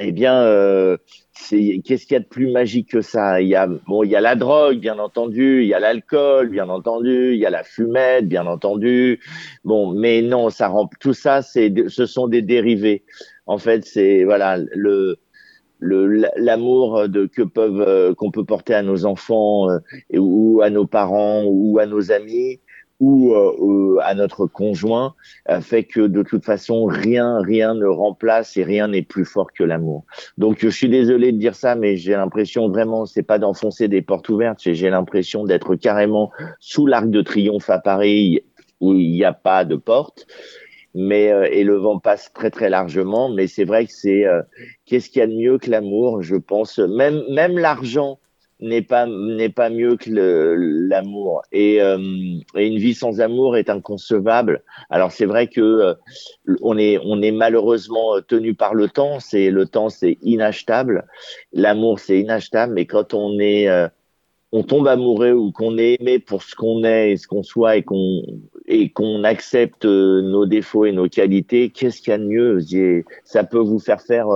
eh bien, euh, qu'est-ce qu'il y a de plus magique que ça? Il y a bon, il y a la drogue, bien entendu, il y a l'alcool, bien entendu, il y a la fumette, bien entendu. Bon, mais non, ça rend tout ça, c'est, ce sont des dérivés. En fait, c'est voilà le l'amour de que peuvent euh, qu'on peut porter à nos enfants euh, ou à nos parents ou à nos amis ou euh, à notre conjoint euh, fait que de toute façon rien rien ne remplace et rien n'est plus fort que l'amour. Donc je suis désolé de dire ça mais j'ai l'impression vraiment c'est pas d'enfoncer des portes ouvertes, j'ai l'impression d'être carrément sous l'arc de triomphe à Paris où il n'y a pas de porte mais euh, et le vent passe très très largement mais c'est vrai que c'est qu'est-ce qu'il y a de mieux que l'amour je pense même même l'argent n'est pas n'est pas mieux que l'amour. Et, euh, une vie sans amour est inconcevable. Alors c'est vrai que euh, on est on est malheureusement tenu par le temps, c'est le temps c'est inachetable, l'amour c'est inachetable. Mais quand on est euh, on tombe amoureux ou qu'on est aimé pour ce qu'on est et ce qu'on soit et qu'on et qu'on accepte nos défauts et nos qualités, qu'est-ce qu'il y a de mieux? Ça peut vous faire faire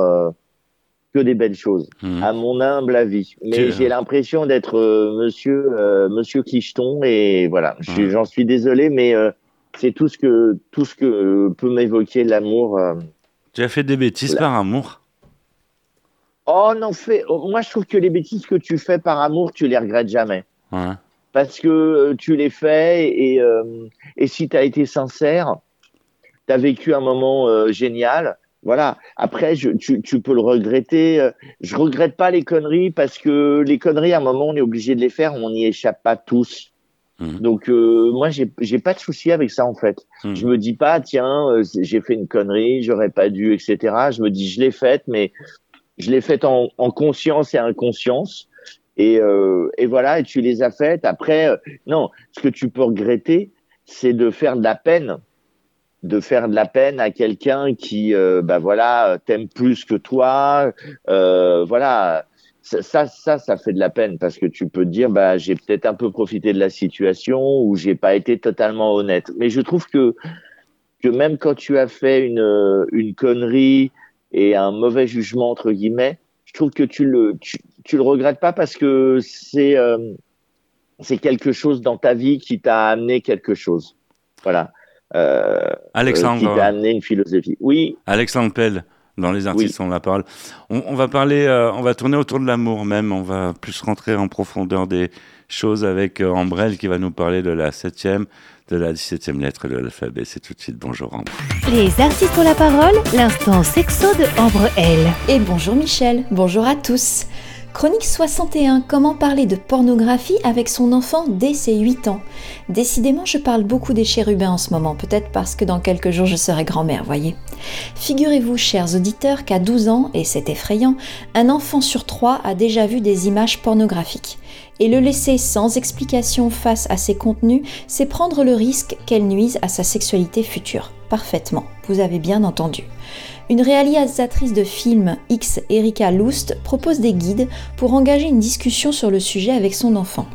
que des belles choses, mmh. à mon humble avis. Mais j'ai l'impression d'être euh, Monsieur euh, Monsieur Clicheton et voilà. Mmh. J'en suis désolé, mais euh, c'est tout ce que tout ce que peut m'évoquer l'amour. Tu as fait des bêtises par amour? Oh non, fait. Oh, moi, je trouve que les bêtises que tu fais par amour, tu les regrettes jamais. Ouais. Parce que tu les fais et et si tu as été sincère, tu as vécu un moment génial voilà. Après, je, tu, tu, peux le regretter. Euh, je regrette pas les conneries parce que les conneries, à un moment, on est obligé de les faire. On n'y échappe pas tous. Mmh. Donc euh, moi, j'ai, pas de souci avec ça en fait. Mmh. Je me dis pas, tiens, euh, j'ai fait une connerie, j'aurais pas dû, etc. Je me dis, je l'ai faite, mais je l'ai faite en, en, conscience et inconscience. Et, et voilà, et tu les as faites. Après, non, ce que tu peux regretter, c'est de faire de la peine, de faire de la peine à quelqu'un qui, euh, bah voilà, t'aime plus que toi, euh, voilà. Ça, ça, ça fait de la peine parce que tu peux te dire, bah, j'ai peut-être un peu profité de la situation ou j'ai pas été totalement honnête. Mais je trouve que que même quand tu as fait une une connerie et un mauvais jugement entre guillemets, je trouve que tu le tu, tu le regrettes pas parce que c'est euh, c'est quelque chose dans ta vie qui t'a amené quelque chose. Voilà. Euh, Alexandre. qui t'a amené une philosophie. Oui. Alexandre Pell, dans Les artistes on la parole. On, va parler, euh, on va tourner autour de l'amour même. On va plus rentrer en profondeur des choses avec euh, Ambrelle qui va nous parler de la septième, de la 17e lettre de l'alphabet. C'est tout de suite bonjour Ambre. Les artistes ont la parole, l'instant sexo de Ambre L. Et bonjour Michel, bonjour à tous. Chronique 61. Comment parler de pornographie avec son enfant dès ses 8 ans Décidément, je parle beaucoup des chérubins en ce moment, peut-être parce que dans quelques jours je serai grand-mère, voyez. Figurez-vous, chers auditeurs, qu'à 12 ans, et c'est effrayant, un enfant sur trois a déjà vu des images pornographiques. Et le laisser sans explication face à ces contenus, c'est prendre le risque qu'elles nuisent à sa sexualité future. Parfaitement, vous avez bien entendu. Une réalisatrice de films X, Erika Lust, propose des guides pour engager une discussion sur le sujet avec son enfant.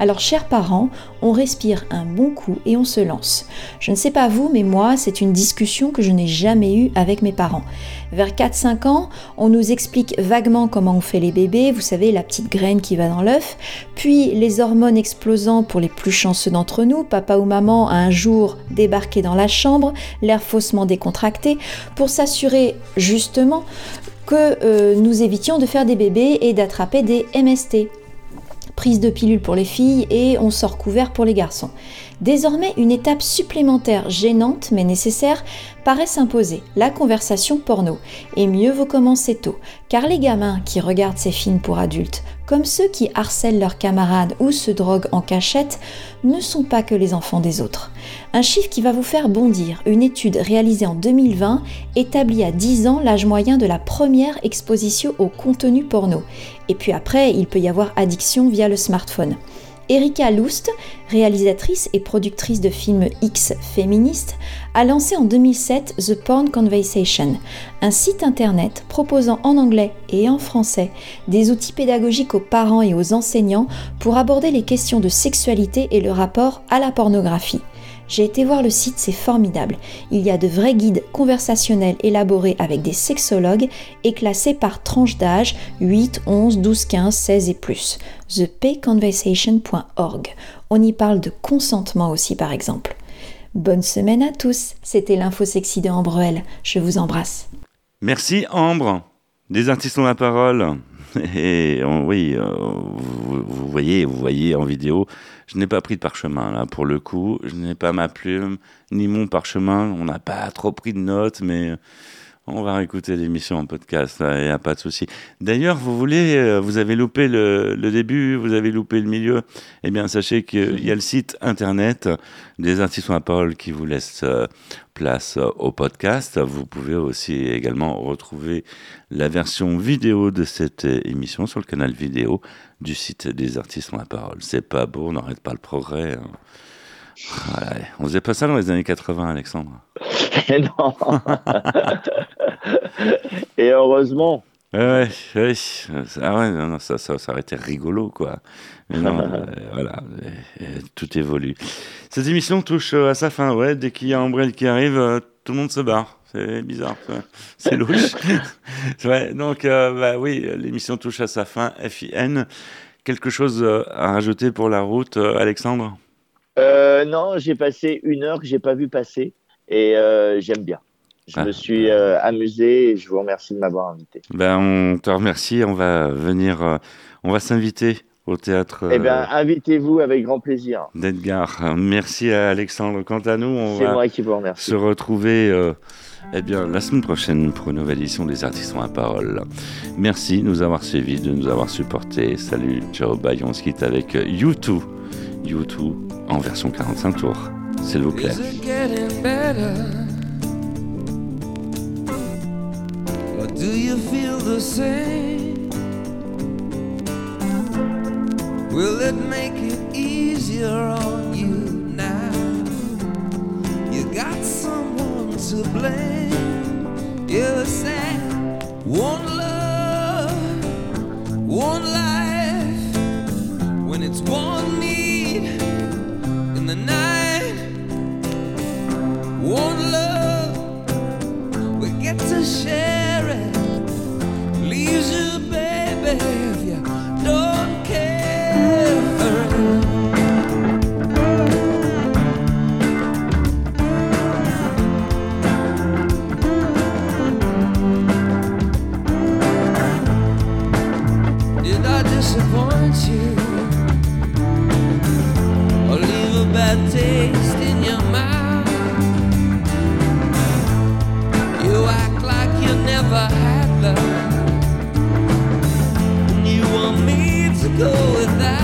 Alors, chers parents, on respire un bon coup et on se lance. Je ne sais pas vous, mais moi, c'est une discussion que je n'ai jamais eue avec mes parents. Vers 4-5 ans, on nous explique vaguement comment on fait les bébés, vous savez, la petite graine qui va dans l'œuf, puis les hormones explosant pour les plus chanceux d'entre nous, papa ou maman un jour débarqué dans la chambre, l'air faussement décontracté, pour s'assurer justement que euh, nous évitions de faire des bébés et d'attraper des MST, prise de pilule pour les filles et on sort couvert pour les garçons. Désormais, une étape supplémentaire gênante mais nécessaire paraît s'imposer, la conversation porno. Et mieux vaut commencer tôt, car les gamins qui regardent ces films pour adultes, comme ceux qui harcèlent leurs camarades ou se droguent en cachette, ne sont pas que les enfants des autres. Un chiffre qui va vous faire bondir, une étude réalisée en 2020 établit à 10 ans l'âge moyen de la première exposition au contenu porno. Et puis après, il peut y avoir addiction via le smartphone. Erika Lust, réalisatrice et productrice de films X féministes, a lancé en 2007 The Porn Conversation, un site internet proposant en anglais et en français des outils pédagogiques aux parents et aux enseignants pour aborder les questions de sexualité et le rapport à la pornographie. J'ai été voir le site, c'est formidable. Il y a de vrais guides conversationnels élaborés avec des sexologues et classés par tranche d'âge 8, 11, 12, 15, 16 et plus. thepayconversation.org. On y parle de consentement aussi par exemple. Bonne semaine à tous. C'était l'info sexy de. Je vous embrasse. Merci Ambre. Des artistes ont la parole. [laughs] Et oui, euh, vous, voyez, vous voyez en vidéo, je n'ai pas pris de parchemin là pour le coup. Je n'ai pas ma plume ni mon parchemin. On n'a pas trop pris de notes, mais on va réécouter l'émission en podcast, il n'y a pas de souci. D'ailleurs, vous voulez, euh, vous avez loupé le, début, vous avez loupé le milieu. Eh bien, sachez qu'il y a le site internet des artistes à parole qui vous laisse euh, place euh, au podcast. Vous pouvez aussi également retrouver la version vidéo de cette émission sur le canal vidéo du site des artistes à parole. C'est pas beau, on n'arrête pas le progrès. Hein. Voilà. On faisait pas ça dans les années 80, Alexandre. [laughs] non. Et heureusement. Ouais, ouais, ah ouais, non, ça, ça, ça, aurait été rigolo, quoi. Mais non, [laughs] euh, voilà, tout évolue. Cette émission touche euh, à sa fin, ouais. Dès qu'il y a Umbrelle qui arrive, euh, tout le monde se barre. C'est bizarre, c'est louche. [laughs] ouais, donc, bah oui, l'émission touche à sa fin. FIN. Quelque chose à rajouter pour la route, Alexandre? Euh, non, j'ai passé une heure que j'ai pas vu passer et euh, j'aime bien. Je me ah. suis euh, amusé et je vous remercie de m'avoir invité. Ben, on te remercie. On va venir, on va s'inviter au théâtre. Eh bien, invitez-vous avec grand plaisir. D'Edgar. Merci à Alexandre. Quant à nous, on va moi qui vous remercie. se retrouver eh bien, la semaine prochaine pour une nouvelle édition des Artistes la parole. Merci de nous avoir suivis, de nous avoir supportés. Salut, ciao, bye. On se quitte avec YouTube. U2 en version 45 tours. S'il vous plaît. Do you feel the same? Will it make it easier on you now? You got someone to blame. You say one love, one life. When it's one need. One love, we get to share it. Leaves you, baby. love. And you want me to go without.